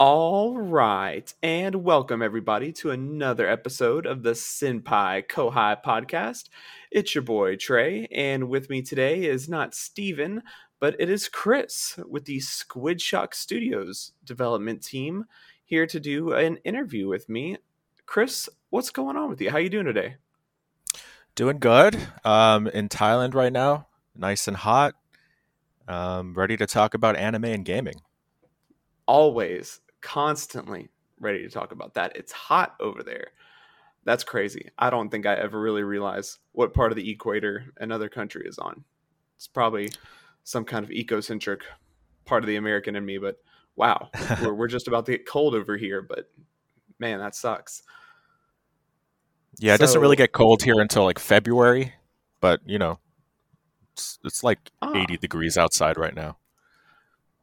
All right, and welcome everybody to another episode of the Senpai Kohai podcast. It's your boy Trey, and with me today is not Steven, but it is Chris with the Squid Shock Studios development team here to do an interview with me. Chris, what's going on with you? How you doing today? Doing good. Um, in Thailand right now, nice and hot. Um, ready to talk about anime and gaming. Always, constantly ready to talk about that. It's hot over there. That's crazy. I don't think I ever really realized what part of the equator another country is on. It's probably some kind of ecocentric part of the American in me, but wow, we're, we're just about to get cold over here. But man, that sucks. Yeah, it doesn't really get cold here until like February, but you know, it's, it's like Ah. 80 degrees outside right now.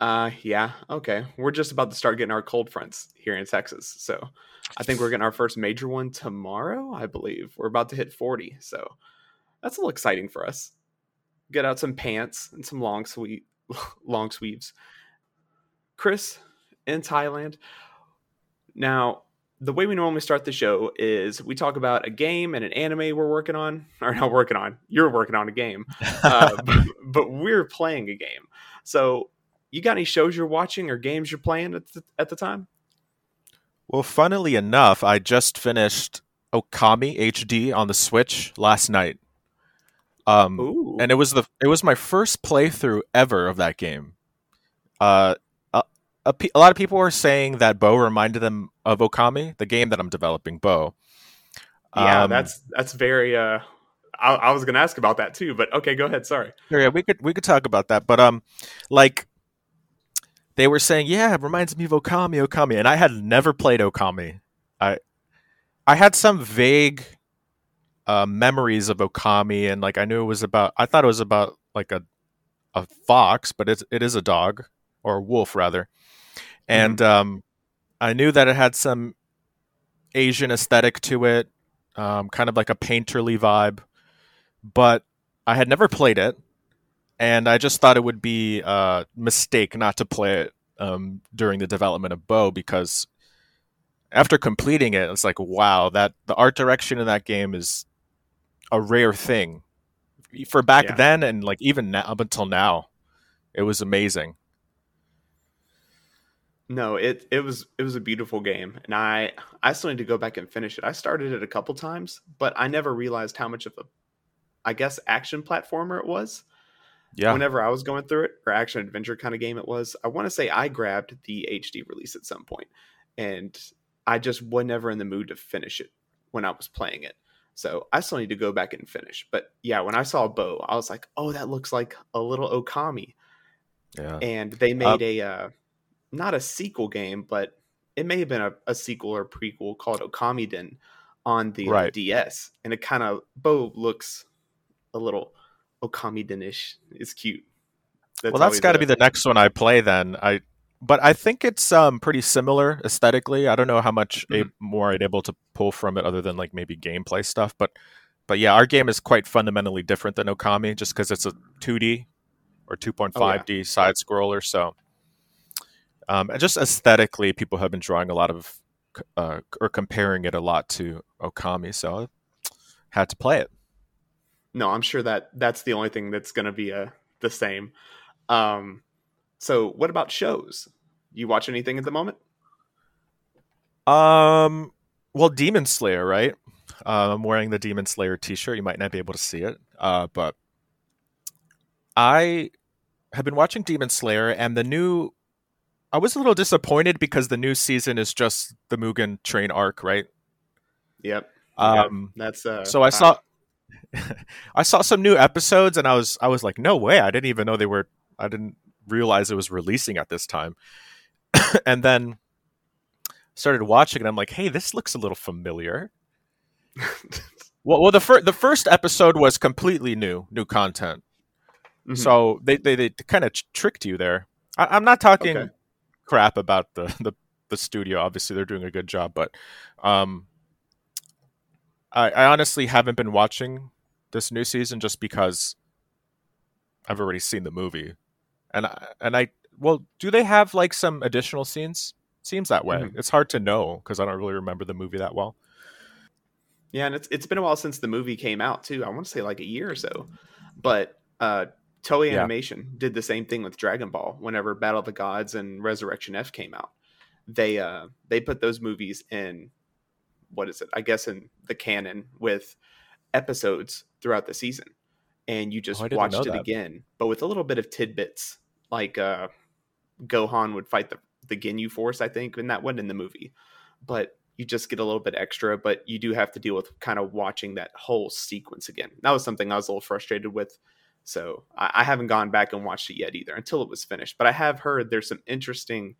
Uh, yeah, okay. We're just about to start getting our cold fronts here in Texas. So I think we're getting our first major one tomorrow, I believe. We're about to hit 40. So that's a little exciting for us. Get out some pants and some long sweet long sleeves. Chris in Thailand. Now, the way we normally start the show is we talk about a game and an anime we're working on, or not working on. You're working on a game, uh, but, but we're playing a game. So, you got any shows you're watching or games you're playing at the, at the time? well, funnily enough, I just finished Okami HD on the Switch last night. Um, Ooh, and it was the it was my first playthrough ever of that game. Uh, a, a, a lot of people were saying that Bo reminded them of Okami, the game that I'm developing, Bo. yeah, Um, that's that's very. Uh, I, I was going to ask about that too, but okay, go ahead. Sorry. yeah, we could we could talk about that, but um, like they were saying, yeah, it reminds me of Okami, Okami, and I had never played Okami. I I had some vague uh, memories of Okami, and like I knew it was about. I thought it was about like a a fox, but it's it is a dog or a wolf rather, and um, I knew that it had some Asian aesthetic to it, um, kind of like a painterly vibe, but I had never played it, and I just thought it would be a mistake not to play it um, during the development of Bo because after completing it, it's like wow, that the art direction in that game is a rare thing for back Yeah. then and like even now, up until now, it was amazing. No, it it was it was a beautiful game, and I I still need to go back and finish it. I started it a couple times, but I never realized how much of a, I guess, action platformer it was. Yeah, Whenever I was going through it, or action adventure kind of game it was. I want to say I grabbed the HD release at some point, and I just was never in the mood to finish it when I was playing it. So I still need to go back and finish. But yeah, when I saw Bo, I was like, oh, that looks like a little Okami yeah. and they made a uh, not a sequel game, but it may have been a, a sequel or prequel called Okamiden on the uh, Right. DS, and it kind of Bo looks a little Okamiden-ish. is cute. well, that's got to be the next one I play then. I but I think it's um pretty similar aesthetically. I don't know how much a, more I'm able to pull from it other than like maybe gameplay stuff, but but yeah, our game is quite fundamentally different than Okami just because it's a 2D or 2.5D side scroller. So um, and just aesthetically, people have been drawing a lot of uh, or comparing it a lot to Okami, so I had to play it. No, I'm sure that that's the only thing that's going to be uh, the same. Um, so, what about shows? You watch anything at the moment? Um, well, Demon Slayer, right? Uh, I'm wearing the Demon Slayer T-shirt. You might not be able to see it, uh, but I have been watching Demon Slayer, and the new. I was a little disappointed because the new season is just the Mugen Train arc, right? Yep. Um, that's uh, so I saw, I saw some new episodes, and I was, I was like, no way! I didn't even know they were. I didn't realize it was releasing at this time, and then started watching, and I'm like, hey, this looks a little familiar. Well, well, the first the first episode was completely new, new content. Mhm. So they they, they kind of tricked you there. I, I'm not talking Okay. crap about the, the the studio. Obviously, they're doing a good job, but um, I, I honestly haven't been watching this new season just because I've already seen the movie, and I, and I well, do they have like some additional scenes Seems that way. Mhm. It's hard to know because I don't really remember the movie that well. Yeah, and it's it's been a while since the movie came out too. I want to say like a year or so. But uh Toei Yeah. Animation did the same thing with Dragon Ball whenever Battle of the Gods and Resurrection F came out. They uh they put those movies in what is it? I guess in the canon with episodes throughout the season. And you just Oh, watched it that. again, but with a little bit of tidbits. Like uh Gohan would fight the the Ginyu Force, I think, and that wasn't in the movie. But you just get a little bit extra, but you do have to deal with kind of watching that whole sequence again. That was something I was a little frustrated with. So I, I haven't gone back and watched it yet either until it was finished. But I have heard there's some interesting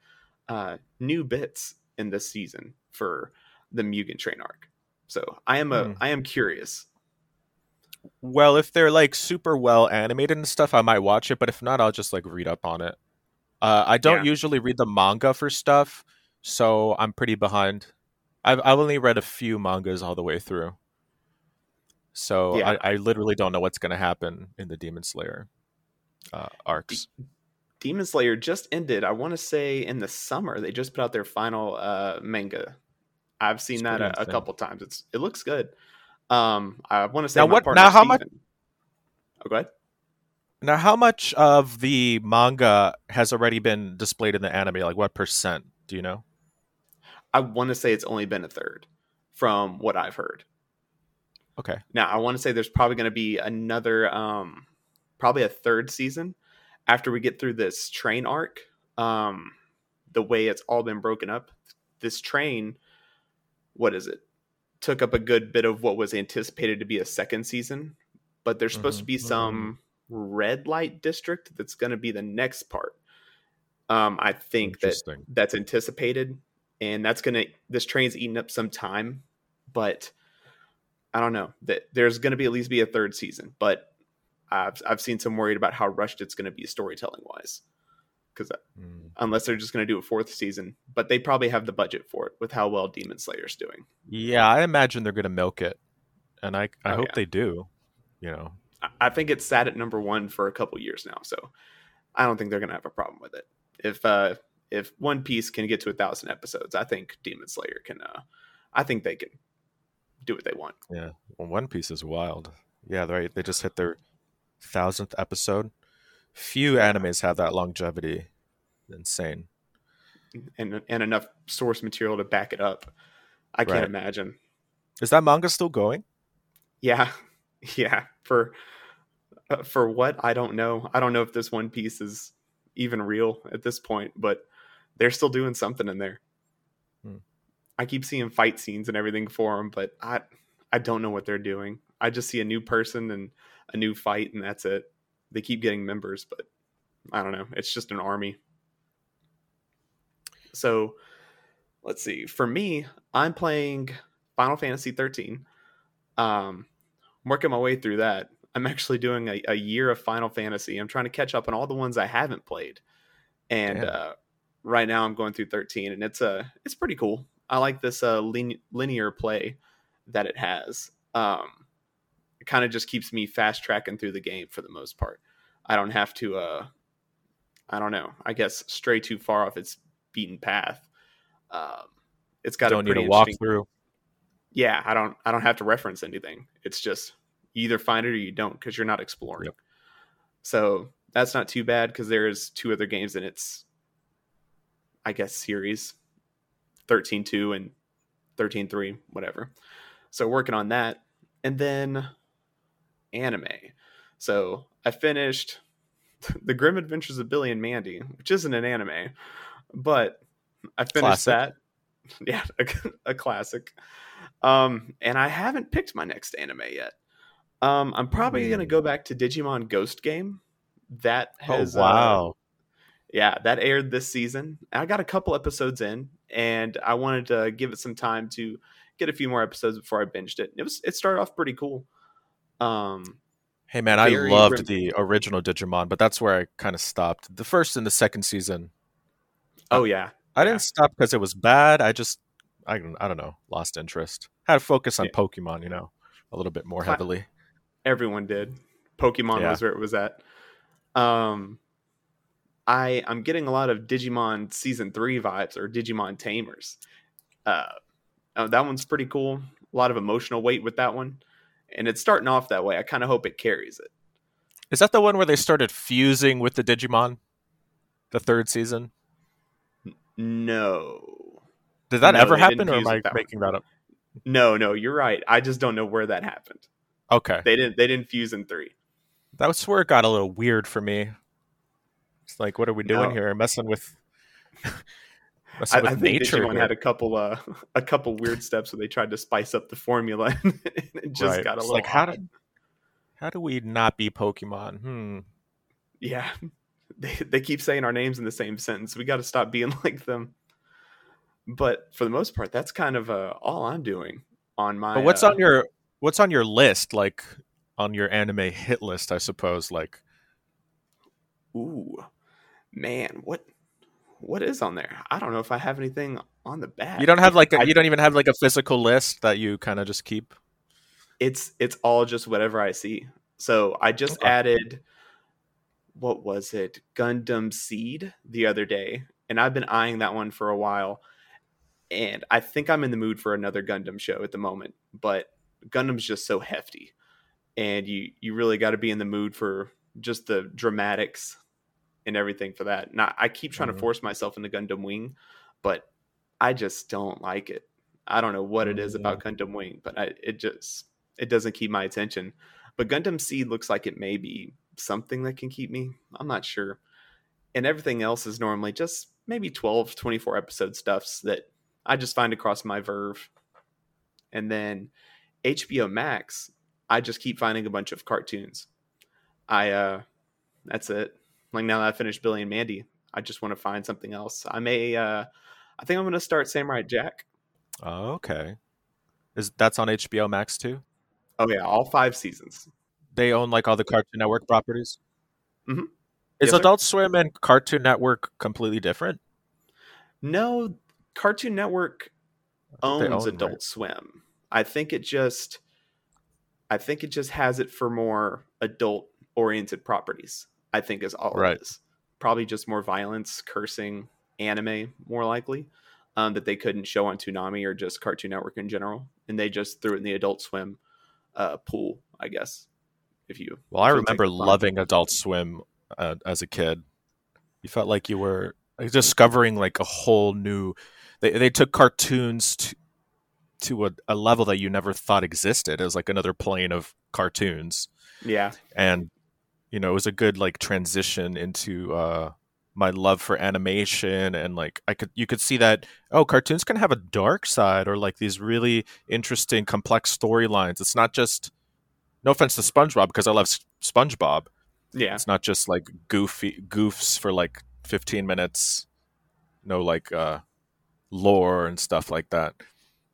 uh, new bits in this season for the Mugen Train arc. So I am a Hmm. I am curious. Well, if they're like super well animated and stuff, I might watch it. But if not, I'll just like read up on it. Uh, I don't Yeah. usually read the manga for stuff, so I'm pretty behind. I've I've only read a few mangas all the way through, so Yeah. I, I literally don't know what's going to happen in the Demon Slayer uh, arcs. Demon Slayer just ended. I want to say in the summer they just put out their final uh, manga. I've seen It's that a, a couple times. It's it looks good. Um, I want to say Now what- now how much- Oh, go ahead. Now, how much of the manga has already been displayed in the anime? Like, what percent? Do you know? I want to say it's only been a third from what I've heard. Okay. Now, I want to say there's probably going to be another, um, probably a third season after we get through this train arc. Um, the way it's all been broken up, this train, what is it? Took up a good bit of what was anticipated to be a second season, but there's supposed to Mhm, be some red light district that's going to be the next part. Um, I think that that's anticipated and that's gonna this train's eating up some time but i don't know that there's gonna be at least be a third season but i've, I've seen some worried about how rushed it's gonna be storytelling wise because Mm. unless they're just gonna do a fourth season but they probably have the budget for it with how well demon slayer's doing Yeah, I imagine they're going to milk it, and I I Oh, hope yeah. they do. You know, I- think it's sat at number one for a couple years now so i don't think they're gonna have a problem with it if uh if one piece can get to a thousand episodes i think demon slayer can uh i think they can do what they want yeah. Well, One Piece is wild. Yeah, right. They just hit their thousandth episode. Few animes have that longevity. Insane. and and enough source material to back it up. I can't Right. imagine. Is that manga still going? Yeah, yeah. For uh, for what I don't know. I don't know if this One Piece is even real at this point, but they're still doing something in there. Hmm. I keep seeing fight scenes and everything for them, but I I don't know what they're doing. I just see a new person and a new fight, and that's it. They keep getting members, but I don't know. It's just an army. So let's see. For me, I'm playing Final Fantasy 13. Um, I'm working my way through that. I'm actually doing a, a year of Final Fantasy. I'm trying to catch up on all the ones I haven't played, and uh, right now I'm going through 13, and it's uh, it's pretty cool. I like this uh, lin- linear play that it has. Um, it kind of just keeps me fast tracking through the game for the most part. I don't have to. Uh, I don't know. I guess stray too far off its beaten path. Um, it's got Don't a need pretty a walk through. yeah i don't i don't have to reference anything it's just you either find it or you don't because you're not exploring Yep. so that's not too bad because there's two other games in its i guess series 13.2 and 13.3 whatever so working on that and then anime. So i finished the grim adventures of billy and mandy which isn't an anime but i finished Classic. that. Yeah a, a classic. Um and i haven't picked my next anime yet. Um i'm probably gonna Hmm. go back to digimon ghost game. That has oh uh, wow. yeah that aired this season. I got a couple episodes in and i wanted to give it some time to get a few more episodes before i binged it. It was it started off pretty cool um Hey man, I loved grim- the original Digimon, but that's where I kind of stopped. The first and the second season, oh yeah I Yeah. didn't stop because it was bad. I just, I, don't- I don't know, lost interest. Had to focus on Yeah. Pokemon, you know, a little bit more heavily. everyone did pokemon Yeah. was where it was at um I I'm getting a lot of Digimon season three vibes or Digimon Tamers. Uh, oh, that one's pretty cool. A lot of emotional weight with that one, and it's starting off that way. I kind of hope it carries it. Is that the one where they started fusing with the Digimon? The third season? No. Did that No, ever happen, or am I that making that up? No, no, you're right. I just don't know where that happened. Okay, They didn't they didn't fuse in three. that was where it got a little weird for me. It's like, what are we doing No. here? Messing with, I, I think nature. Digimon had a couple uh a couple weird steps where they tried to spice up the formula and it just Right. got a It's little like, how did- How do we not be Pokemon? Hmm. Yeah. They they keep saying our names in the same sentence. We got to stop being like them. But for the most part, that's kind of uh, all I'm doing on my. But what's uh, on your what's on your list? Like on your anime hit list, I suppose. Like Ooh, man, what what is on there? I don't know if I have anything on the back. you don't have like a, you don't even have like a physical list that you kind of just keep. it's it's all just whatever I see. So I just Okay. added what was it? Gundam Seed the other day, and I've been eyeing that one for a while. And I think I'm in the mood for another Gundam show at the moment, but Gundam's just so hefty. And you you really got to be in the mood for just the dramatics and everything for that. And I, keep trying Mhm. to force myself into Gundam Wing, but I just don't like it. I don't know what it is about Gundam Wing, but I, it just it doesn't keep my attention. But Gundam Seed looks like it may be something that can keep me. I'm not sure. And everything else is normally just maybe 12, 24 episode stuffs that I just find across my VRV. And then HBO Max, I just keep finding a bunch of cartoons. I uh that's it. Like now that I finished Billy and Mandy, I just want to find something else. I may uh I think I'm gonna start Samurai Jack. Oh, okay. Is that's on HBO Max too? Oh yeah, all five seasons. They own like all the Cartoon Network properties. Mhm. Is Yes, sir. Adult Swim and Cartoon Network completely different? No, Cartoon Network I think they owns own, Adult right? Swim. I think it just I think it just has it for more adult oriented properties. I think is all Right. it is. Probably just more violence, cursing, anime, more likely. Um, that they couldn't show on Toonami or just Cartoon Network in general, and they just threw it in the Adult Swim uh, pool, I guess. If you Well, I if you'll take remember loving Adult Swim uh, as a kid. You felt like you were discovering like a whole new. They they took cartoons to to a, a level that you never thought existed. It was like another plane of cartoons, Yeah, and you know it was a good like transition into uh, my love for animation and like I could you could see that oh cartoons can have a dark side or like these really interesting complex storylines. It's not just no offense to SpongeBob because I love S- SpongeBob. yeah, It's not just like goofy goofs for like 15 minutes. No like uh lore and stuff like that.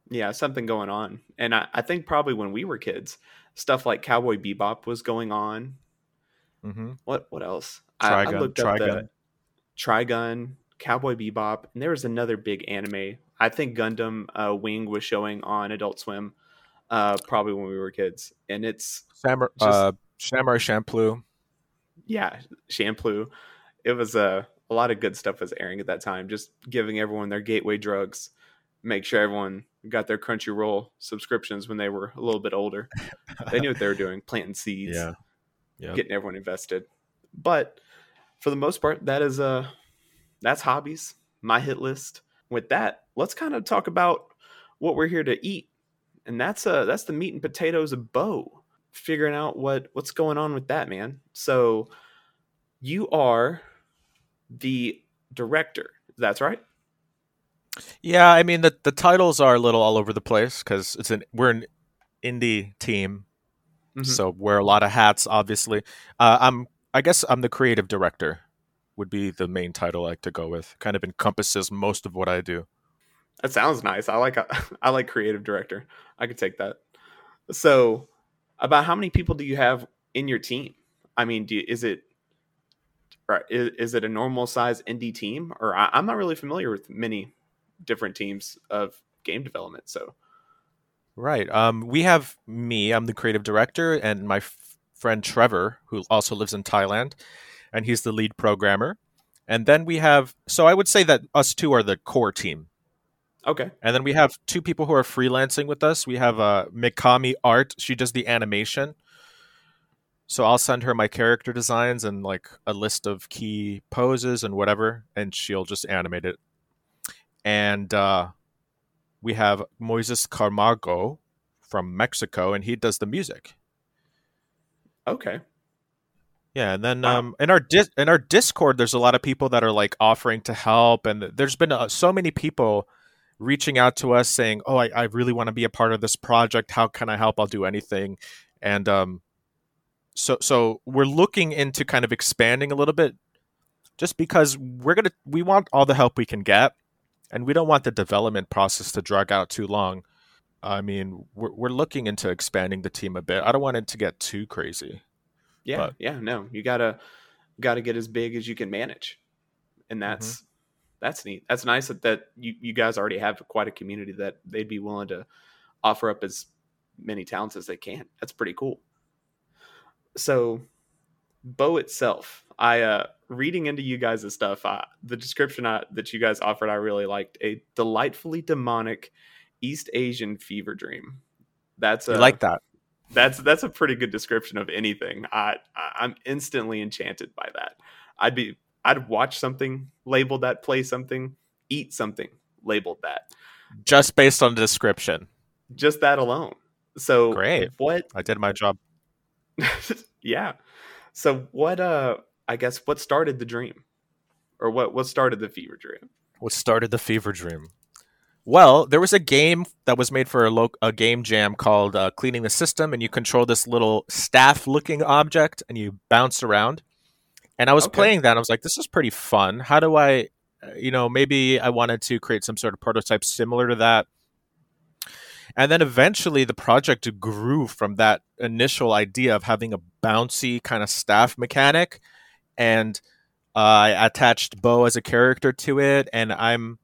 yeah, something going on. And I, I think probably when we were kids, stuff like Cowboy Bebop was going on. Hmm What what else? I, I Trigun, looked up the Trigun. Trigun, Cowboy Bebop, and there was another big anime. I think Gundam uh, Wing was showing on Adult Swim, uh, probably when we were kids. And it's Samur- Just- uh Samurai Champloo. yeah, Shampoo. It was uh, a lot of good stuff was airing at that time. Just giving everyone their gateway drugs, make sure everyone got their Crunchyroll subscriptions when they were a little bit older. They knew what they were doing, planting seeds. Yeah. Yeah. getting everyone invested. But for the most part, that is uh that's hobbies, my hit list. With that, let's kind of talk about what we're here to eat. And that's uh that's the meat and potatoes of Bo. Figuring out what what's going on with that, man. So you are the director. That's right? Yeah, I mean the the titles are a little all over the place because it's an we're an indie team, Mhm. so wear a lot of hats. Obviously, uh, I'm I guess I'm the creative director. Would be the main title I like to go with. Kind of encompasses most of what I do. That sounds nice. I like I like creative director. I could take that. So, about how many people do you have in your team? I mean, do you, is it right? Is, is it a normal size indie team, or I, I'm not really familiar with many different teams of game development. So, Right. Um, we have me. I'm the creative director, and my f- friend Trevor, who also lives in Thailand, and he's the lead programmer. And then we have so I would say that us two are the core team. Okay. And then we have two people who are freelancing with us. We have uh, Mikami Art. She does the animation. So I'll send her my character designs and like a list of key poses and whatever, and she'll just animate it. And uh, we have Moises Camargo from Mexico, and he does the music. Okay. Yeah, and then um, in our dis- in our Discord, there's a lot of people that are like offering to help, and there's been uh, so many people reaching out to us saying, "Oh, I, I really want to be a part of this project. How can I help? I'll do anything." And um, so so we're looking into kind of expanding a little bit, just because we're gonna we want all the help we can get, and we don't want the development process to drag out too long. I mean, we're we're looking into expanding the team a bit. I don't want it to get too crazy. Yeah. But- yeah. No, you gotta gotta get as big as you can manage, and Mm-hmm. that's that's neat. That's nice that that you you guys already have quite a community that they'd be willing to offer up as many talents as they can. That's pretty cool. So, Bo itself, I uh reading into you guys' stuff, uh, the description I, that you guys offered, I really liked. A delightfully demonic East Asian fever dream. That's You uh, like that? that's that's a pretty good description of anything. I, I I'm instantly enchanted by that. I'd be I'd watch something labeled that, play something, eat something labeled that. Just based on the description. Just that alone. So Great. What? I did my job. yeah. So what? Uh, I guess what started the dream, or what what started the fever dream? What started the fever dream? Well, there was a game that was made for a, lo- a game jam called uh, Cleaning the System, and you control this little staff looking object and you bounce around. And I was Okay. playing that. And I was like, this is pretty fun. How do I, you know, maybe I wanted to create some sort of prototype similar to that. And then eventually the project grew from that initial idea of having a bouncy kind of staff mechanic. And uh, I attached Bo as a character to it. And I'm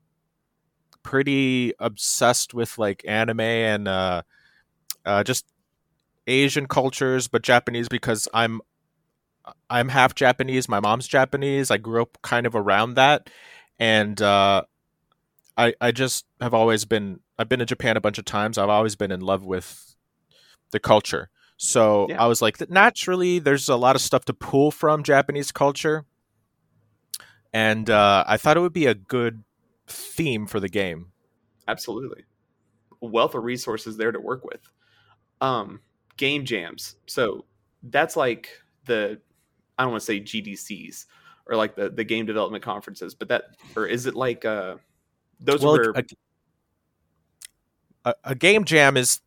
pretty obsessed with like anime and uh, uh, just Asian cultures, but Japanese because I'm I'm half Japanese. My mom's Japanese. I grew up kind of around that, and uh, I I just have always been. I've been to Japan a bunch of times. I've always been in love with the culture. So Yeah. I was like, naturally, there's a lot of stuff to pull from Japanese culture, and uh, I thought it would be a good theme for the game. Absolutely. A wealth of resources there to work with. Um, game jams. So that's like the I don't want to say GDCs or like the the game development conferences, but that or is it like uh those well, were a, a, a game jam is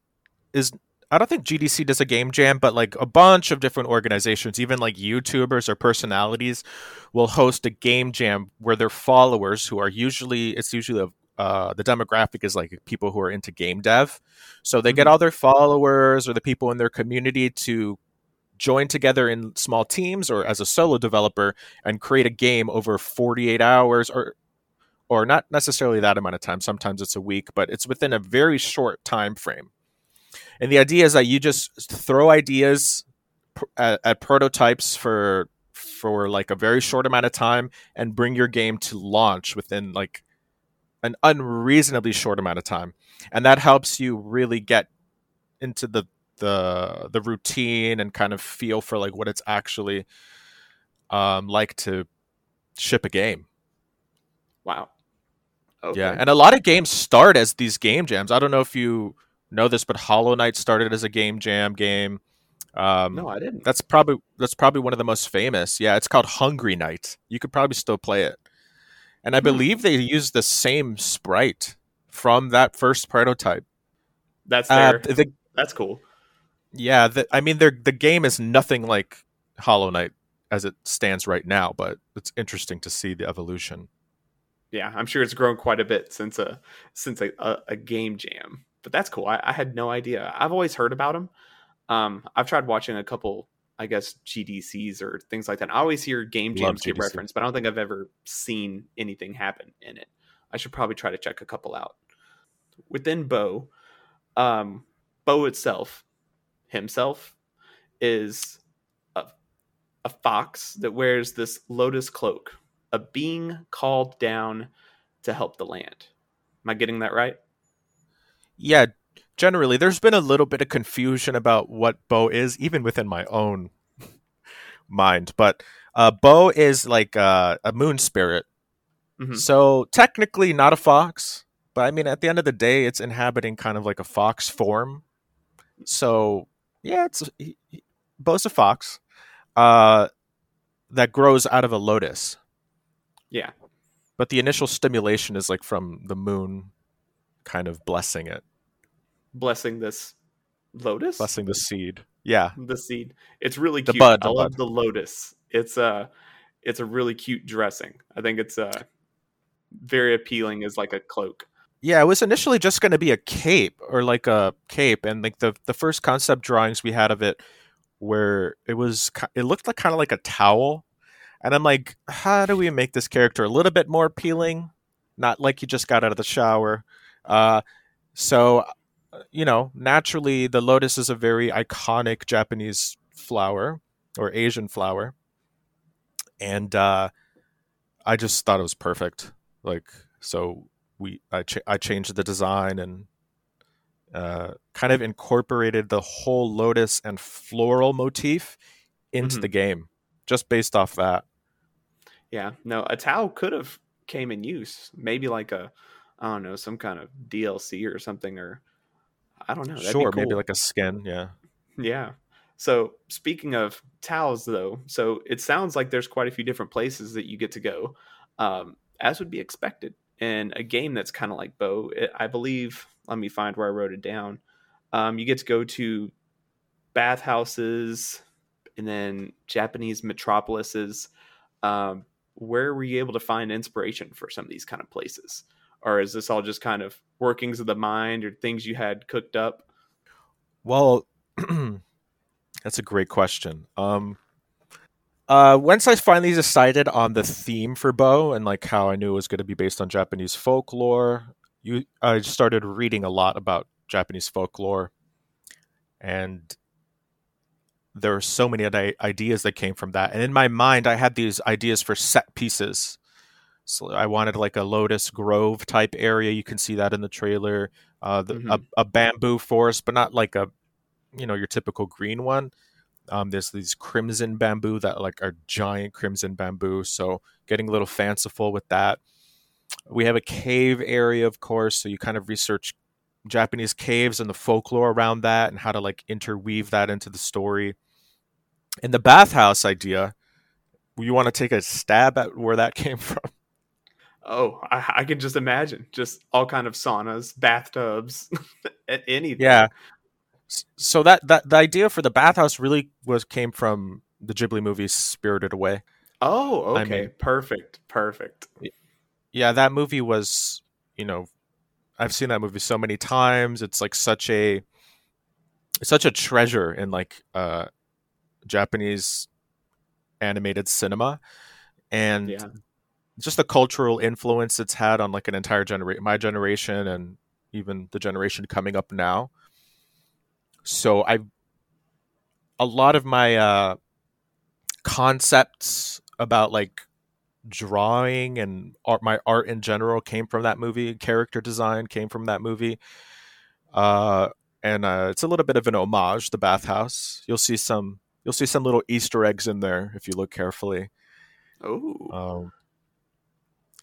is I don't think GDC does a game jam, but like a bunch of different organizations, even like YouTubers or personalities, will host a game jam where their followers, who are usually it's usually uh, the demographic is like people who are into game dev, so they get Mhm. all their followers or the people in their community to join together in small teams or as a solo developer and create a game over 48 hours or or not necessarily that amount of time. Sometimes it's a week but it's within a very short time frame and the idea is that you just throw ideas at, at prototypes for for like a very short amount of time and bring your game to launch within like an unreasonably short amount of time and that helps you really get into the the the routine and kind of feel for like what it's actually um like to ship a game wow. Okay. yeah, and a lot of games start as these game jams. I don't know if you know this, but Hollow Knight started as a game jam game. Um, no, I didn't. that's probably that's probably one of the most famous. Yeah, it's called Hungry Knight. You could probably still play it, and I Hmm. believe they used the same sprite from that first prototype. That's Uh, there. the, that's cool. yeah, the, I mean, the the game is nothing like Hollow Knight as it stands right now, but it's interesting to see the evolution. Yeah, I'm sure it's grown quite a bit since a since a, a, a game jam. But that's cool. I, I had no idea. I've always heard about them. Um, I've tried watching a couple, I guess GDCs or things like that. I always hear game jams get referenced, but I don't think I've ever seen anything happen in it. I should probably try to check a couple out. Within Bo, um, Bo itself, himself, is a, a fox that wears this lotus cloak a being called down to help the land. Am I getting that right? Yeah, generally, there's been a little bit of confusion about what Bo is, even within my own mind. But uh, Bo is like uh, a moon spirit. Mhm. So technically not a fox, but I mean, at the end of the day, it's inhabiting kind of like a fox form. So yeah, it's he, he- Bo's a fox uh, that grows out of a lotus. Yeah. But the initial stimulation is like from the moon, kind of blessing it, Blessing this lotus. blessing the seed. Yeah, the seed. It's really The cute. bud, I love bud. the lotus. It's a it's a really cute dressing. I think it's uh very appealing as like a cloak. Yeah, it was initially just going to be a cape or like a cape, and like the the first concept drawings we had of it, where it was it looked like kind of like a towel, and I'm like, how do we make this character a little bit more appealing? Not like you just got out of the shower. Uh, so, you know, naturally, the lotus is a very iconic Japanese flower or Asian flower, and uh, I just thought it was perfect. Like, so we I, ch- I changed the design and uh, kind of incorporated the whole lotus and floral motif into Mhm. the game just based off that Yeah. No, a towel could have came in use. Maybe like a I don't know, some kind of DLC or something or I don't know. Sure be maybe like a skin yeah Yeah. So speaking of towels, though, so it sounds like there's quite a few different places that you get to go, um, as would be expected in a game that's kind of like Bo. It, I believe. Let me find where I wrote it down. Um, you get to go to bathhouses and then Japanese metropolises. Um, where were you able to find inspiration for some of these kind of places? Or is this all just kind of workings of the mind or things you had cooked up? well that's a great question. Um uh once i finally decided on the theme for bo and like how i knew it was going to be based on japanese folklore you i started reading a lot about japanese folklore. And there are so many ideas that came from that. And in my mind i had these ideas for set pieces so i wanted like a lotus grove type area you can see that in the trailer uh, the, a, a bamboo forest but not like a you know your typical green one. Um, there's these crimson bamboo that like are giant crimson bamboo so getting a little fanciful with that. We have a cave area of course so you kind of research japanese caves and the folklore around that and how to like interweave that into the story. And the bathhouse idea you want to take a stab at where that came from Oh, I, I can just imagine just all kind of saunas, bathtubs, anything. yeah so that, that the idea for the bathhouse really was came from the ghibli movie spirited away Oh, I okay. mean- perfect. Perfect. yeah that movie was you know i've seen that movie so many times it's like such a such a treasure in like uh japanese animated cinema and Yeah. Just the cultural influence it's had on like an entire generation my generation and even the generation coming up now. So i a lot of my uh concepts about like drawing and art my art in general came from that movie. Character design came from that movie. Uh and uh it's a little bit of an homage the bathhouse. You'll see some you'll see some little easter eggs in there if you look carefully. Oh, um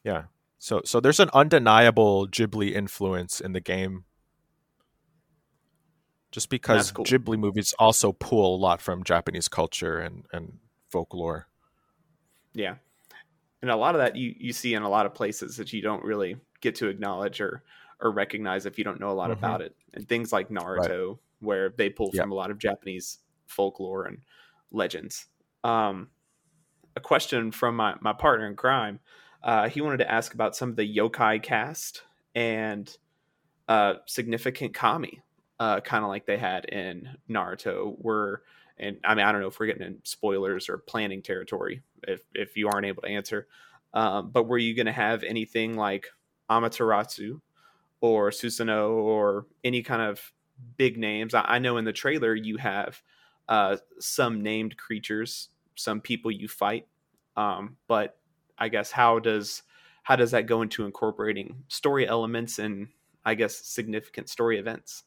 yeah so so there's an undeniable ghibli influence in the game just because cool. ghibli movies also pull a lot from japanese culture and and folklore yeah. And a lot of that you, you see in a lot of places that you don't really get to acknowledge or, or recognize if you don't know a lot Mhm. about it. And things like Naruto, where they pull Yeah. from a lot of Japanese folklore and legends. Um, a question from my, my partner in crime. Uh, he wanted to ask about some of the yokai cast and uh, significant kami, uh, kind of like they had in Naruto. Were and I mean I don't know if we're getting in spoilers or planning territory if if you aren't able to answer. Um, but were you going to have anything like Amaterasu or Susanoo or any kind of big names? I, I know in the trailer you have uh, some named creatures, some people you fight, um, but I guess how does how does that go into incorporating story elements and I guess significant story events?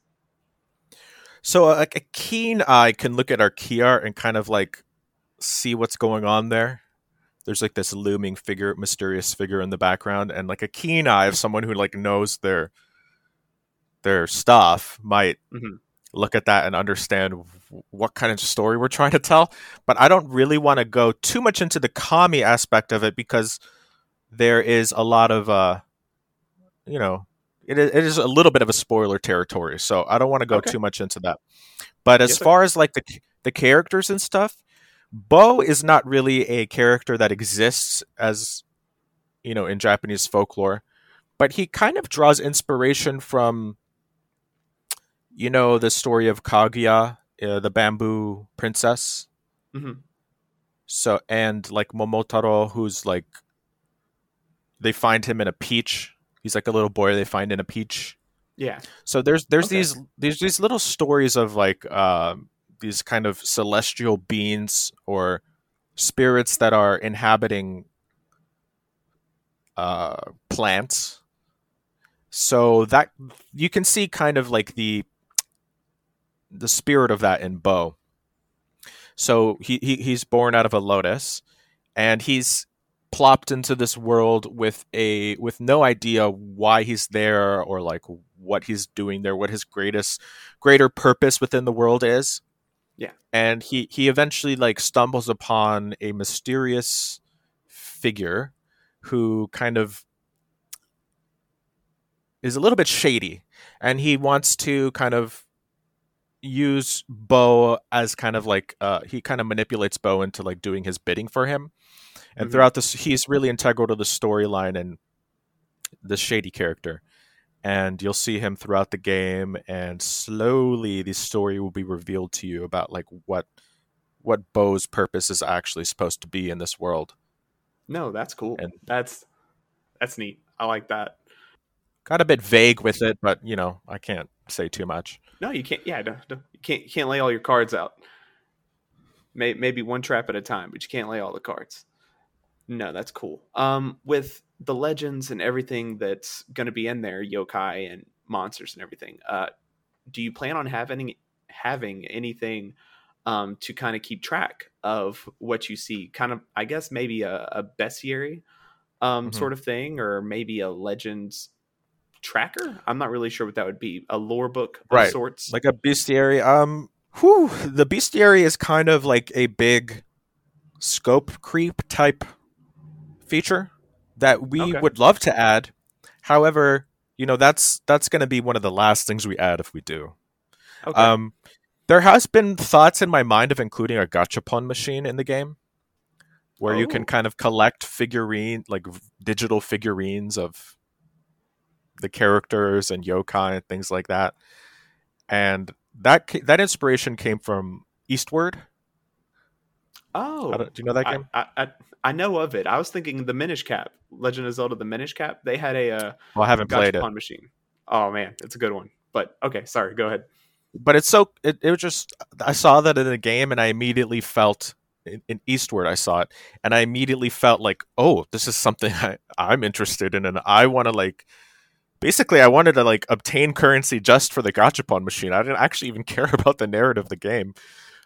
So a, a keen eye can look at our key art and kind of like see what's going on there. There's like this looming figure, mysterious figure in the background, and like a keen eye of someone who like knows their their stuff might Mhm. Look at that and understand what kind of story we're trying to tell. But I don't really want to go too much into the kami aspect of it because there is a lot of uh, you know, it is, it is a little bit of a spoiler territory. So I don't want to go Okay. too much into that. But as Yes, far as like the the characters and stuff, Bo is not really a character that exists as you know in Japanese folklore, but he kind of draws inspiration from you know the story of Kaguya, uh, the bamboo princess. Mhm. So and like Momotaro, who's like they find him in a peach. He's like a little boy they find in a peach. Yeah. So there's there's Okay. these there's these little stories of like uh, these kind of celestial beings or spirits that are inhabiting uh, plants. So that you can see kind of like the the spirit of that in Bo. So he, he he's born out of a lotus, and he's plopped into this world with a with no idea why he's there or like what he's doing there, what his greatest greater purpose within the world is. Yeah. And he he eventually like stumbles upon a mysterious figure who kind of is a little bit shady and he wants to kind of use Bo as kind of like uh he kind of manipulates Bo into like doing his bidding for him. And Mhm. throughout this he's really integral to the storyline and the shady character. And you'll see him throughout the game and slowly the story will be revealed to you about like what what Bo's purpose is actually supposed to be in this world. No, that's cool. And- that's that's neat. I like that. Got a bit vague with it, but you know, I can't say too much. No, you can't. Yeah, you can't. You can't lay all your cards out. May, maybe one trap at a time, but you can't lay all the cards. No, that's cool. Um, with the legends and everything that's going to be in there, yokai and monsters and everything. Uh, do you plan on having having anything um, to kind of keep track of what you see? Kind of, I guess, maybe a, a bestiary um, Mhm. sort of thing, or maybe a legends tracker. I'm not really sure what that would be. A lore book of Right. sorts. Like a bestiary. Um whew, the bestiary is kind of like a big scope creep type feature that we Okay. would love to add. However, you know, that's that's gonna be one of the last things we add if we do. Okay. Um, there has been thoughts in my mind of including a gachapon machine in the game, where you can Oh. kind of collect figurine, like digital figurines of the characters and yokai and things like that. And that that inspiration came from Eastward. oh, don't- you know that I, game? I, I, I know of it. I was thinking the Minish Cap, Legend of Zelda: The Minish Cap. They had a uh, Well, I haven't played it, machine. Oh man, it's a good one. But okay, sorry. Go ahead. but it's so it, it was just I saw that in the game and I immediately felt in, in Eastward I saw it and I immediately felt like oh this is something I, I'm interested in and I want to like basically I wanted to like obtain currency just for the gachapon machine I didn't actually even care about the narrative of the game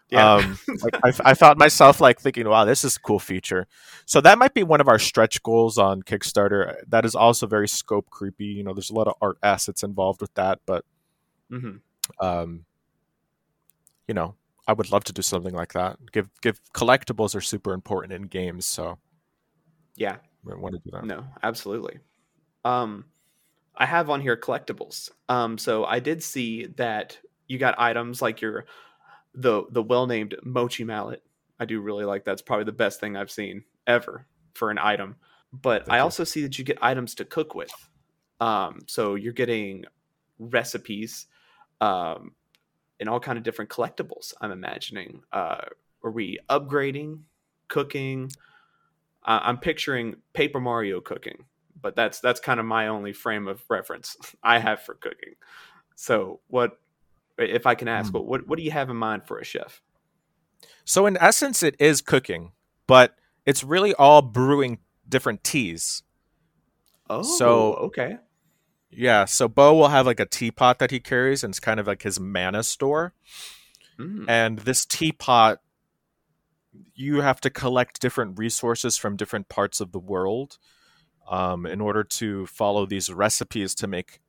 Yeah. um like I, I thought myself like thinking wow this is a cool feature so that might be one of our stretch goals on Kickstarter that is also very scope creepy you know there's a lot of art assets involved with that but hmm um, you know, I would love to do something like that. Give give collectibles are super important in games, so Yeah. I want to do that. No, absolutely. Um, I have on here collectibles. Um, so I did see that you got items like your the the well named mochi mallet. I do really like that's probably the best thing I've seen ever for an item. But I also see that you get items to cook with. Um, so you're getting recipes, um, and all kind of different collectibles. I'm imagining. Uh, are we upgrading, cooking? Uh, I'm picturing Paper Mario cooking, but that's that's kind of my only frame of reference I have for cooking. So, what if I can ask? What what what do you have in mind for a chef? So in essence, it is cooking, but it's really all brewing different teas. Oh, So- okay. Yeah, so Bo will have like a teapot that he carries, and it's kind of like his mana store. Mm, And this teapot, you have to collect different resources from different parts of the world um, in order to follow these recipes to make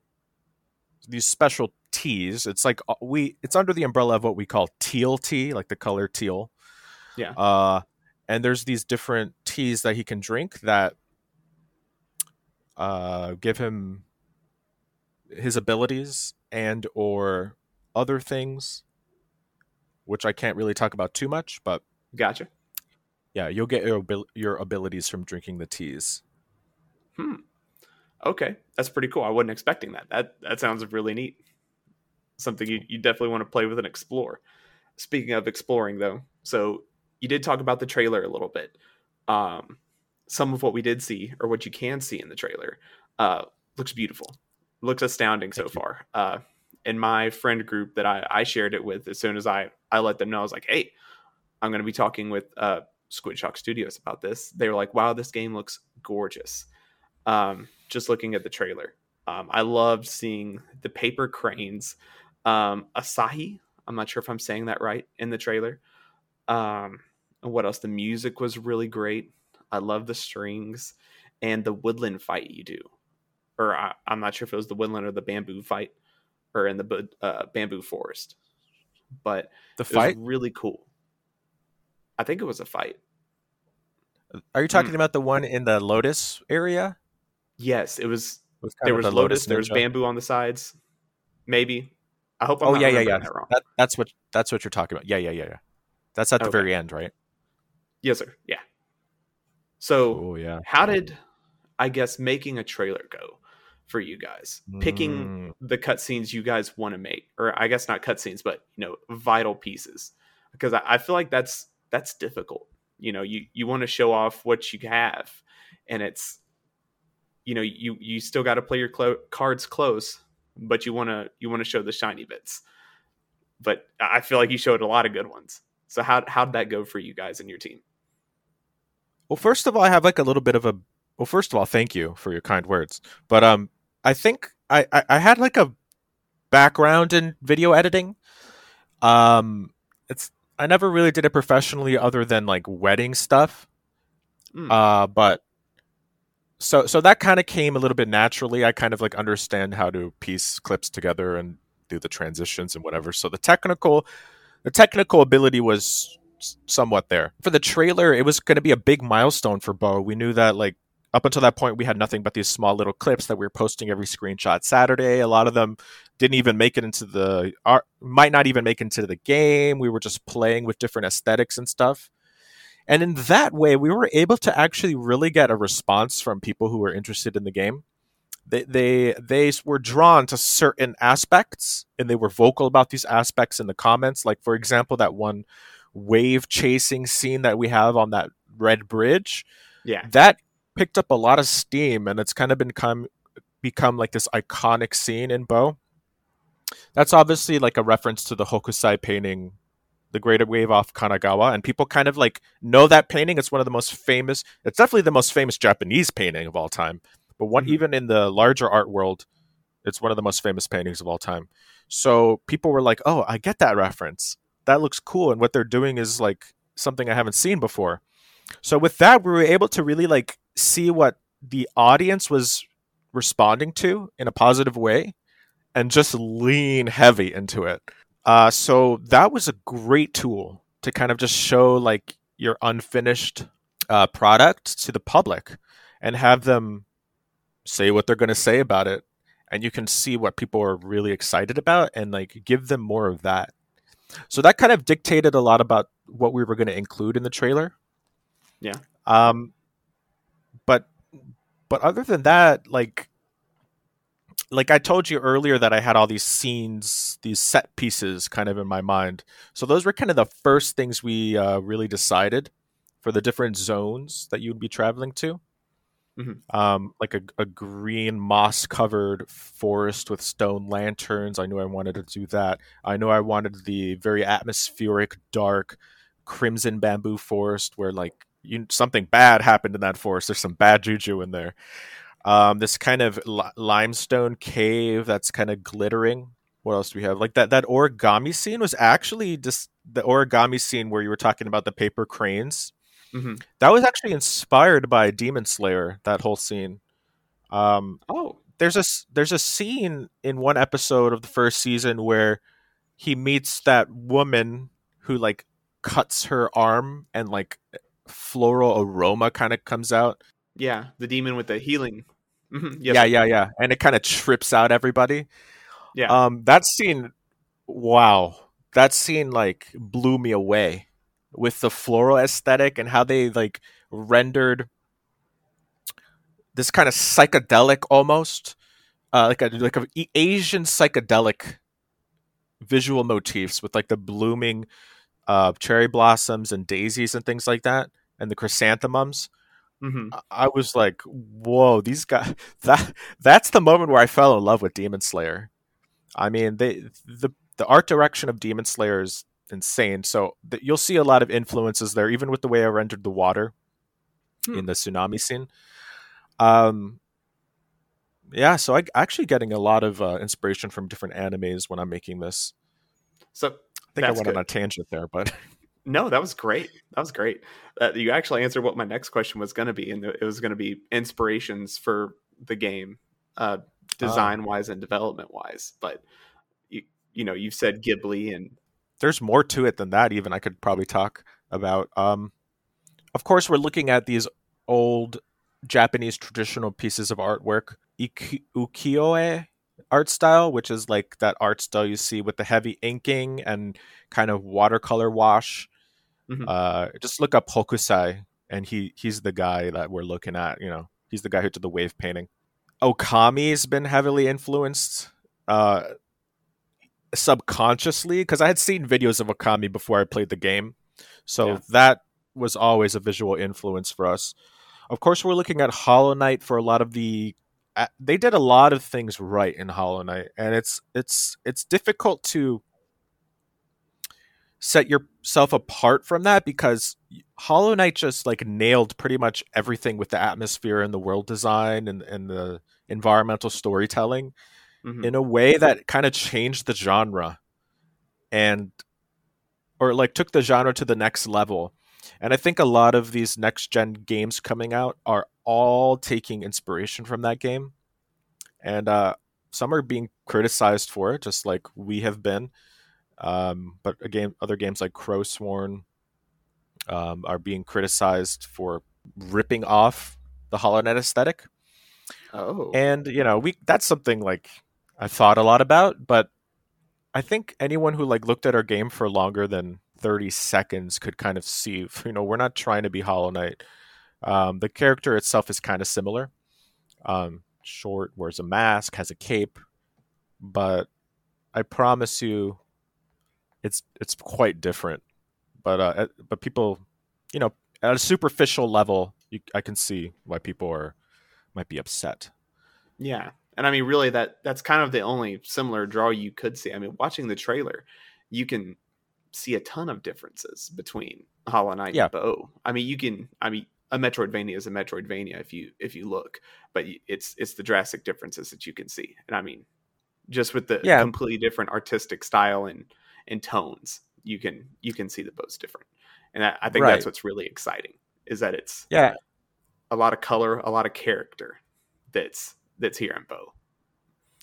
these special teas. It's like uh, we, it's under the umbrella of what we call teal tea, like the color teal. Yeah. Uh, and there's these different teas that he can drink that uh, give him his abilities and or other things which i can't really talk about too much but Gotcha. yeah you'll get your, your abilities from drinking the teas Hmm. Okay, that's pretty cool. I wasn't expecting that. That that sounds really neat. Something you, you definitely want to play with and explore. Speaking of exploring, though, so you did talk about the trailer a little bit. Um, some of what we did see, or what you can see in the trailer, uh, looks beautiful. Looks astounding so you. far. Uh, in my friend group that I, I shared it with, as soon as I I let them know, I was like, "Hey, I'm going to be talking with uh, Squid Shock Studios about this." They were like, "Wow, this game looks gorgeous." Um, just looking at the trailer. Um, I loved seeing the paper cranes, um, Asahi. I'm not sure if I'm saying that right in the trailer. Um, what else? The music was really great. I love the strings and the woodland fight you do. Or I, I'm not sure if it was the woodland or the bamboo fight or in the uh, bamboo forest. But the it fight was really cool. I think it was a fight. are you talking Mm. about the one in the lotus area Yes, it was It was there was the lotus, there was bamboo on the sides. Maybe. I hope I'm oh yeah yeah yeah that that, that's what that's what you're talking about yeah yeah yeah yeah that's at the Okay. very end right Yes, sir. Yeah. So, oh yeah how did I guess making a trailer go for you guys? Picking Mm, the cutscenes you guys want to make, or I guess not cutscenes, but you know, vital pieces, because I, I feel like that's that's difficult. You know, you you want to show off what you have, and it's you know you you still got to play your clo- cards close, but you want to you want to show the shiny bits. But I feel like you showed a lot of good ones. So how how did that go for you guys and your team? Well, first of all, I have like a little bit of a. Well, first of all, thank you for your kind words. But um, I think I I, I had like a background in video editing. Um, it's I never really did it professionally, other than like wedding stuff. Mm. Uh, but so so that kind of came a little bit naturally. I kind of like understand how to piece clips together and do the transitions and whatever. So the technical, the technical ability was somewhat there. For the trailer, it was going to be a big milestone for Bo. We knew that like up until that point, we had nothing but these small little clips that we were posting every screenshot Saturday. A lot of them didn't even make it into the art, might not even make it into the game. We were just playing with different aesthetics and stuff. And in that way, we were able to actually really get a response from people who were interested in the game. They they they were drawn to certain aspects, and they were vocal about these aspects in the comments. Like for example, that one wave chasing scene that we have on that red bridge Yeah. that picked up a lot of steam and it's kind of become become like this iconic scene in Bo. That's obviously like a reference to the Hokusai painting, the Great Wave off Kanagawa, and people kind of like know that painting. It's one of the most famous. It's definitely the most famous Japanese painting of all time. But one Mhm. even in the larger art world, it's one of the most famous paintings of all time. So people were like, "Oh, I get that reference. That looks cool." And what they're doing is like something I haven't seen before. So with that, we were able to really like see what the audience was responding to in a positive way, and just lean heavy into it. Uh, so that was a great tool to kind of just show like your unfinished uh, product to the public and have them say what they're going to say about it. And you can see what people are really excited about and like give them more of that. So that kind of dictated a lot about what we were going to include in the trailer. Yeah. um but but other than that like like I told you earlier that I had all these scenes, these set pieces kind of in my mind. So those were kind of the first things we uh, really decided for the different zones that you'd be traveling to. Mhm. Um, like a, a green moss covered forest with stone lanterns. I knew I wanted to do that. I knew I wanted the very atmospheric, dark, crimson bamboo forest where like you, something bad happened in that forest. There's some bad juju in there. Um, this kind of li- limestone cave that's kind of glittering. What else do we have? Like that that origami scene was actually just the origami scene where you were talking about the paper cranes. Mhm. That was actually inspired by Demon Slayer. That whole scene. Um, Oh, there's a there's a scene in one episode of the first season where he meets that woman who like cuts her arm and like floral aroma kind of comes out. yeah, the demon with the healing. Mhm, yes, Yeah, yeah, yeah, and it kind of trips out everybody. yeah. Um, that scene, wow, that scene like blew me away with the floral aesthetic and how they like rendered this kind of psychedelic almost, uh, like a like a Asian psychedelic visual motifs with like the blooming uh, cherry blossoms and daisies and things like that, and the chrysanthemums. Hmm I- was like, "Whoa, these guys!" That that's the moment where I fell in love with Demon Slayer. I mean, they the the art direction of Demon Slayer is insane. So th- you'll see a lot of influences there, even with the way I rendered the water Hmm. in the tsunami scene. Um, yeah, so I actually getting a lot of uh, inspiration from different animes when I'm making this. So I think I went good. on a tangent there, but no, that was great. That was great. Uh, you actually answered what my next question was going to be, and it was going to be inspirations for the game, uh, design wise and development wise. But you, you know, you've said Ghibli, and there's more to it than that even i could probably talk about um of course we're looking at these old japanese traditional pieces of artwork ukiyo-e art style which is like that art style you see with the heavy inking and kind of watercolor wash Mhm. uh just look up hokusai and he he's the guy that we're looking at you know he's the guy who did the wave painting okami's been heavily influenced uh subconsciously because I had seen videos of Okami before I played the game. So Yeah. that was always a visual influence for us. Of course, we're looking at Hollow Knight for a lot of the. Uh, they did a lot of things right in Hollow Knight, and it's it's it's difficult to set yourself apart from that because Hollow Knight just like nailed pretty much everything with the atmosphere and the world design and, and the environmental storytelling Mhm. in a way that kind of changed the genre and or like took the genre to the next level. And i think a lot of these next gen games coming out are all taking inspiration from that game. And uh some are being criticized for it just like we have been um but again other games like Crowsworn um, are being criticized for ripping off the hollow knight aesthetic. Oh, and you know we that's something like i thought a lot about but i think anyone who like looked at our game for longer than 30 seconds could kind of see you know we're not trying to be hollow knight. Um, the character itself is kind of similar. Um, short wears a mask has a cape but i promise you it's it's quite different but uh but people you know at a superficial level you, i can see why people are might be upset Yeah. And I mean really that that's kind of the only similar draw you could see. I mean, watching the trailer, you can see a ton of differences between Hollow Knight Yeah. and Bo. I mean, you can I mean a Metroidvania is a Metroidvania if you if you look, but it's it's the drastic differences that you can see. And I mean, just with the Yeah. completely different artistic style and and tones, you can you can see the Bo's different. And I, I think Right. that's what's really exciting is that it's yeah a lot of color, a lot of character that's that's here in Bo.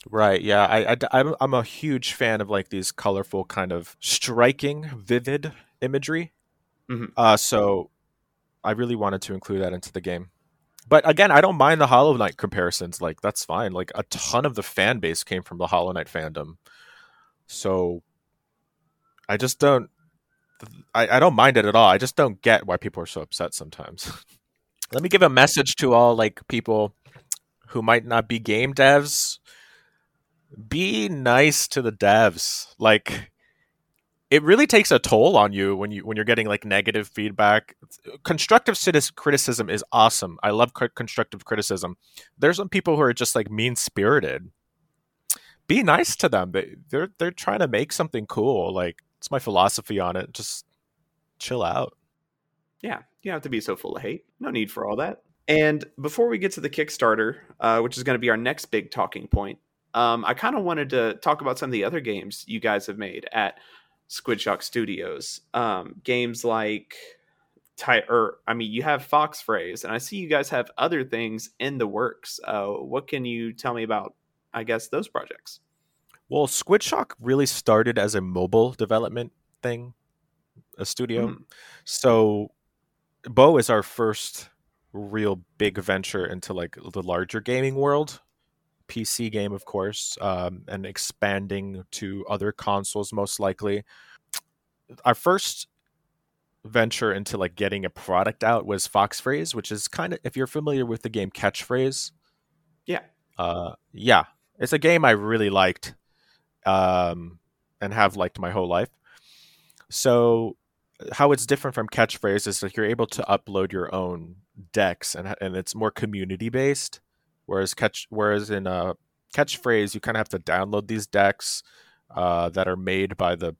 Right. Yeah. I, I, I'm a huge fan of like these colorful, kind of striking, vivid imagery. Mhm. Uh, so I really wanted to include that into the game. But again, I don't mind the Hollow Knight comparisons. Like that's fine. Like a ton of the fan base came from the Hollow Knight fandom. So I just don't. I, I don't mind it at all. I just don't get why people are so upset sometimes. Let me give a message to all like people who might not be game devs be nice to the devs like it really takes a toll on you when you when you're getting like negative feedback constructive criticism is awesome i love constructive criticism there's some people who are just like mean spirited be nice to them they, they're they're trying to make something cool like it's my philosophy on it just chill out Yeah, you don't have to be so full of hate. No need for all that. And before we get to the Kickstarter, uh, which is going to be our next big talking point, um, I kind of wanted to talk about some of the other games you guys have made at Squidshock Studios. Um, games like, Ty- or I mean, you have Fox Phrase, and I see you guys have other things in the works. Uh, what can you tell me about? I guess those projects. Well, Squidshock really started as a mobile development thing, a studio. Hmm. So, Bo is our first real big venture into like the larger gaming world. PC game, of course, um, and expanding to other consoles, most likely. Our first venture into like getting a product out was Fox Phrase, which is kind of if you're familiar with the game Catchphrase. Yeah. Uh, yeah, it's a game I really liked, um, and have liked my whole life. So, how it's different from Catchphrase is that you're able to upload your own decks, and and it's more community based. Whereas catch, whereas in uh, Catchphrase, you kind of have to download these decks uh, that are made by the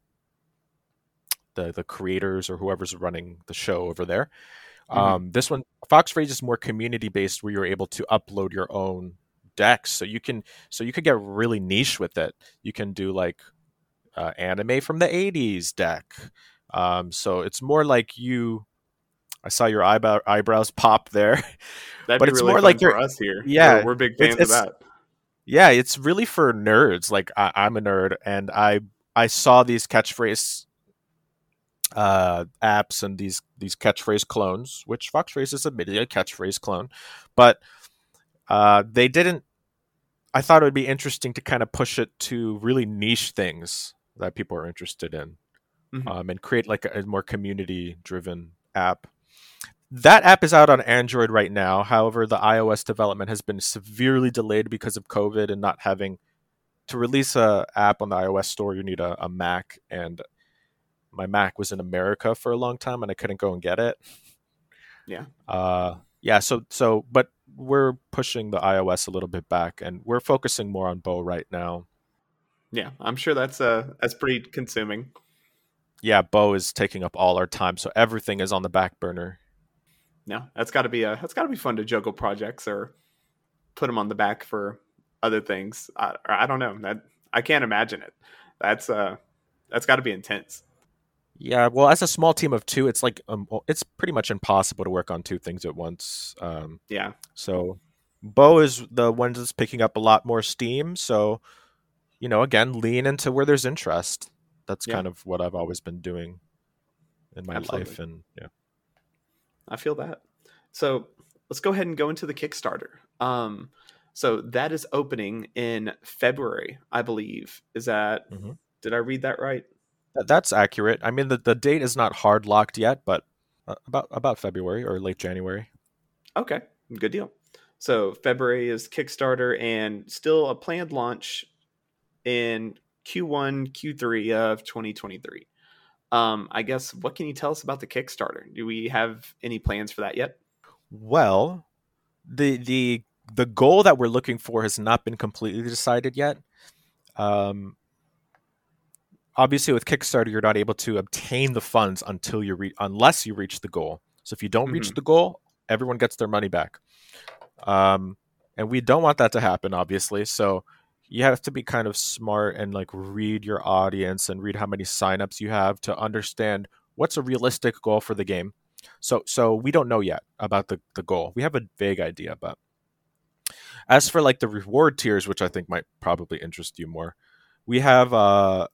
the the creators or whoever's running the show over there. Mhm. Um, this one, Fox Phrase is more community based, where you're able to upload your own decks, so you can so you could get really niche with it. You can do like uh, anime from the '80s deck. Um, so it's more like you. I saw your eyebrow eyebrows pop there. That'd But be it's really more like for us here. yeah, we're, we're big it's- fans of that. yeah, it's really for nerds. Like I, I'm a nerd, and I I saw these catchphrase uh, apps and these these catchphrase clones, which Foxphrase is admittedly a catchphrase clone, but uh, they didn't. I thought it would be interesting to kind of push it to really niche things that people are interested in, Mhm. um, and create like a, a more community driven app. That app is out on Android right now. However, the iOS development has been severely delayed because of COVID and not having to release a app on the iOS store. You need a, a Mac, and my Mac was in America for a long time, and I couldn't go and get it. Yeah. Uh, yeah. So so, but we're pushing the iOS a little bit back, and we're focusing more on Bo right now. Yeah, I'm sure that's uh that's pretty consuming. Yeah, Bo is taking up all our time, so everything is on the back burner. No, that's got to be a that's got to be fun to juggle projects or put them on the back for other things. I, I don't know. That I can't imagine it. That's uh that's got to be intense. Yeah, well, as a small team of two, it's like um, it's pretty much impossible to work on two things at once. Um, Yeah. so, Bo is the one that's picking up a lot more steam. So, you know, again, lean into where there's interest. That's Yeah. kind of what I've always been doing in my Absolutely. life, and yeah. I feel that. So let's go ahead and go into the Kickstarter. Um, so that is opening in February, I believe. Is that? Mhm. Did I read that right? That, that's accurate. I mean, the, the date is not hard locked yet, but uh, about about February or late January. Okay, good deal. So February is Kickstarter and still a planned launch in Q1, Q3 of 2023. Um, I guess what can you tell us about the Kickstarter? Do we have any plans for that yet? Well, the the the goal that we're looking for has not been completely decided yet. Um, obviously, with Kickstarter, you're not able to obtain the funds until you reach unless you reach the goal. So if you don't reach Mhm. the goal, everyone gets their money back. Um, and we don't want that to happen, obviously. So you have to be kind of smart and like read your audience and read how many signups you have to understand what's a realistic goal for the game. So so we don't know yet about the, the goal. We have a vague idea, but as for like the reward tiers, which I think might probably interest you more, we have uh,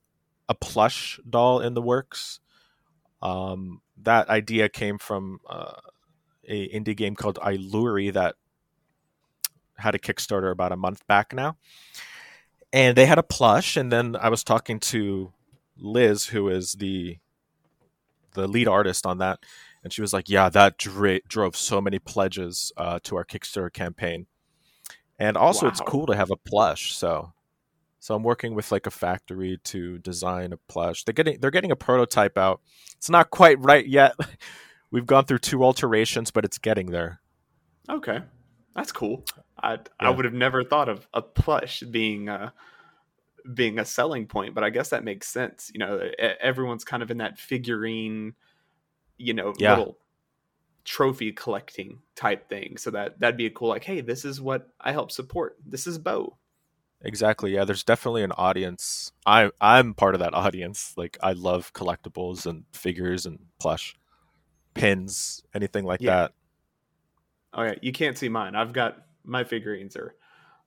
a plush doll in the works. Um, that idea came from uh, a indie game called Iluri that had a Kickstarter about a month back now, and they had a plush. And then I was talking to Liz, who is the the lead artist on that, and she was like, "Yeah, that dra- drove so many pledges uh, to our Kickstarter campaign." And also, it's cool to have a plush. So, so I'm working with like a factory to design a plush. They're getting they're getting a prototype out. It's not quite right yet. We've gone through two alterations, but it's getting there. Okay, that's cool. I I would have never thought of a plush being uh being a selling point, but I guess that makes sense. You know, everyone's kind of in that figurine, you know, Yeah. little trophy collecting type thing. So that that'd be a cool like, hey, this is what I help support. This is Bo. Exactly. Yeah, there's definitely an audience. I I'm part of that audience. Like I love collectibles and figures and plush, pins, anything like Yeah. that. Oh yeah, you can't see mine. I've got my figurines are.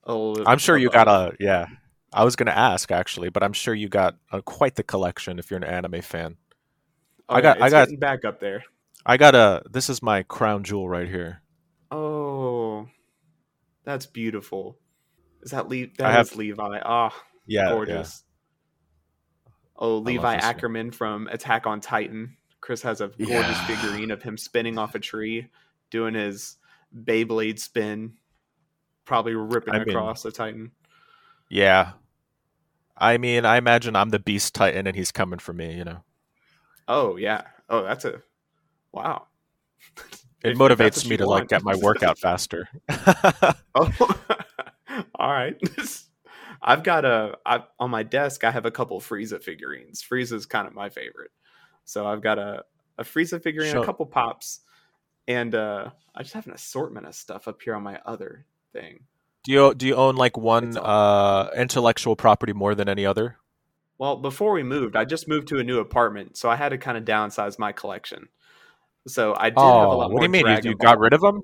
A little I'm sure you got a yeah. I was gonna ask actually, but I'm sure you got uh quite the collection if you're an anime fan. Oh, I yeah, got- I got- back up there. I got a. This is my crown jewel right here. Oh, that's beautiful. Is that Le- That have- is Levi. Ah, Yeah, yeah. gorgeous. Oh, Levi this one. Ackerman from Attack on Titan. Chris has a gorgeous Yeah. figurine of him spinning off a tree, doing his Beyblade spin, probably ripping I mean- across a Titan. Yeah. I mean, I imagine I'm the Beast Titan and he's coming for me. You know, Oh yeah. Oh, that's a wow. it If- motivates me to like get my workout faster. Oh, all right. I've got a I, on my desk. I have a couple Frieza figurines. Frieza's kind of my favorite, so I've got a a Frieza figurine, Show- a couple pops, and uh, I just have an assortment of stuff up here on my other thing. do you do you own like one uh, intellectual property more than any other? Well, before we moved, I just moved to a new apartment, so I had to kind of downsize my collection. So I did have a Oh, lot what do you mean? You, you got rid of them?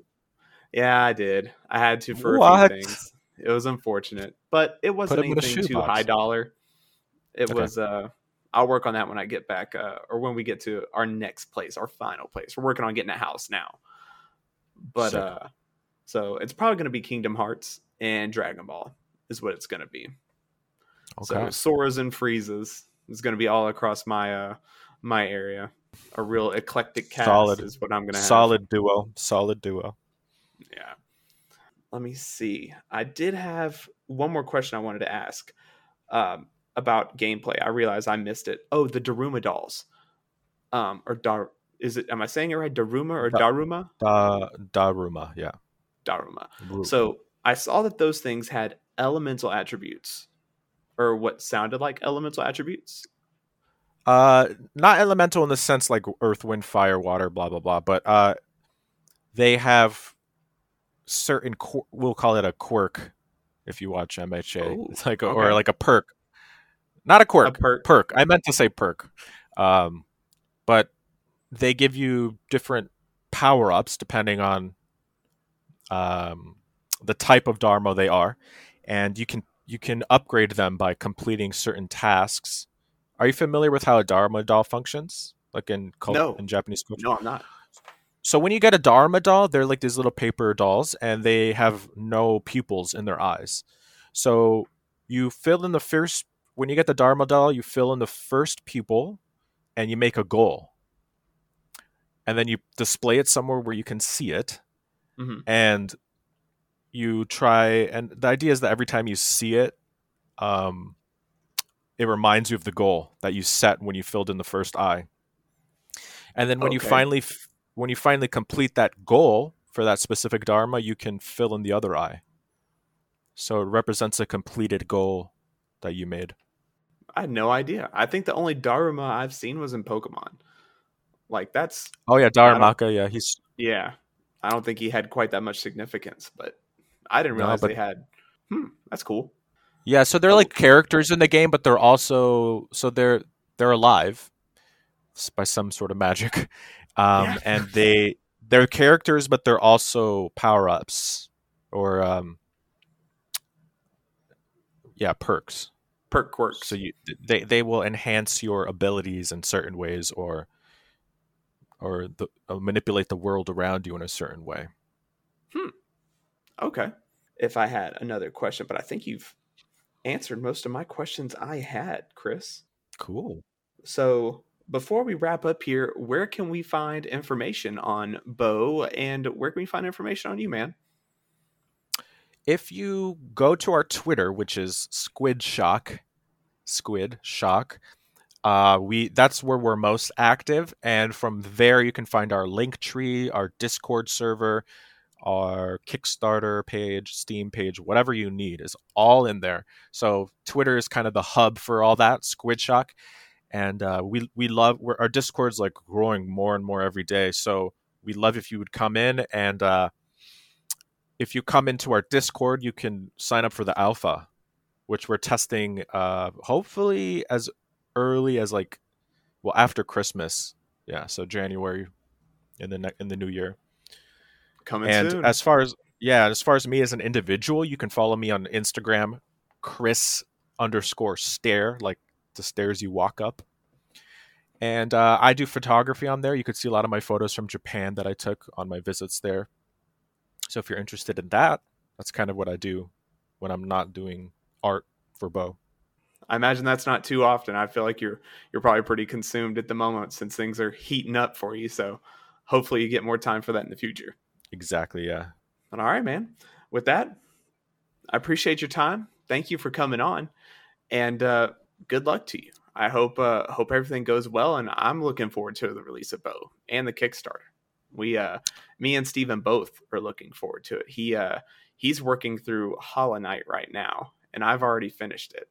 Yeah, I did. I had to for What? a few things. It was unfortunate, but it wasn't anything too shoebox. high dollar. It Okay. was. uh I'll work on that when I get back, uh, or when we get to our next place, our final place. We're working on getting a house now, but Sick. uh so it's probably going to be Kingdom Hearts and Dragon Ball is what it's going to be. So Soras and Friezas is going to be all across my uh my area. A real eclectic cast Solid. is what I'm going to have. Solid duo. Solid duo. Yeah. Let me see. I did have one more question I wanted to ask um, about gameplay. I realized I missed it. Oh, the Daruma dolls. Um, or Dar. Is it? Am I saying it right? Daruma or Da- Daruma? Da Daruma. Yeah. Daruma. Ru- So I saw that those things had elemental attributes, or what sounded like elemental attributes. Uh, not elemental in the sense like earth, wind, fire, water, blah blah blah, but uh, they have certain. Qu- we'll call it a quirk if you watch MHA. Oh, it's like a, okay. or like a perk, not a quirk. A perk. perk. I meant to say perk. Um, but they give you different power ups depending on um, the type of Dharma they are, and you can you can upgrade them by completing certain tasks. Are you familiar with how a Dharma doll functions? Like in cult- No. in Japanese culture? No, I'm not. So when you get a Dharma doll, they're like these little paper dolls, and they have no pupils in their eyes. So you fill in the first when you get the Dharma doll, you fill in the first pupil, and you make a goal, and then you display it somewhere where you can see it, Mhm. and you try. And the idea is that every time you see it, um, it reminds you of the goal that you set when you filled in the first eye. And then when you finally f- when you finally complete that goal for that specific dharma, you can fill in the other eye. So it represents a completed goal that you made. I had no idea. I think the only dharma I've seen was in Pokemon. Like that's Oh yeah, Darumaka, yeah, he's Yeah, I don't think he had quite that much significance, but I didn't No, realize but- they had. Hmm, that's cool. Yeah, so they're Oh. like characters in the game, but they're also so they're they're alive by some sort of magic, um, Yeah. and they they're characters, but they're also power ups or um, yeah perks. Perk quirks. So you they they will enhance your abilities in certain ways, or or the, uh, manipulate the world around you in a certain way. Hmm. Okay. If I had another question, but I think you've answered most of my questions I had, Chris. Cool. So before we wrap up here, where can we find information on Bo, and where can we find information on you, man? if you go to our Twitter, which is Squid Shock, Squid Shock, uh, we that's where we're most active, and from there you can find our link tree, our Discord server, our Kickstarter page, Steam page, whatever you need is all in there. So Twitter is kind of the hub for all that. Squid Shock, and uh, we we love we're, our Discord's like growing more and more every day. So we'd love if you would come in and uh, if you come into our Discord, you can sign up for the alpha, which we're testing uh, hopefully as early as like well after Christmas. Yeah, so January in the ne- in the new year. Coming and soon. as far as yeah, as far as me as an individual, you can follow me on Instagram, Chris underscore stare, like the stairs you walk up. And uh, I do photography on there. You could see a lot of my photos from Japan that I took on my visits there. So if you're interested in that, that's kind of what I do when I'm not doing art for Bo. I imagine that's not too often. I feel like you're you're probably pretty consumed at the moment since things are heating up for you. So hopefully you get more time for that in the future. Exactly, yeah. But all right, man. With that, I appreciate your time. Thank you for coming on, and uh, good luck to you. I hope uh, hope everything goes well, and I'm looking forward to the release of Bo and the Kickstarter. We, uh, me and Steven both are looking forward to it. He, uh, he's working through Hollow Knight right now, and I've already finished it.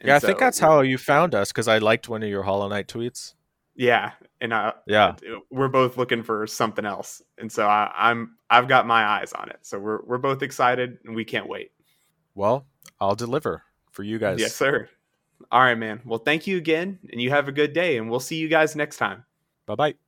And yeah, I think that's how you found us because I liked one of your Hollow Knight tweets. Yeah, and I, Yeah. we're both looking for something else, and so I, I'm I've got my eyes on it. So we're we're both excited, and we can't wait. Well, I'll deliver for you guys. Yes, sir. All right, man. Well, thank you again, and you have a good day, and we'll see you guys next time. Bye bye.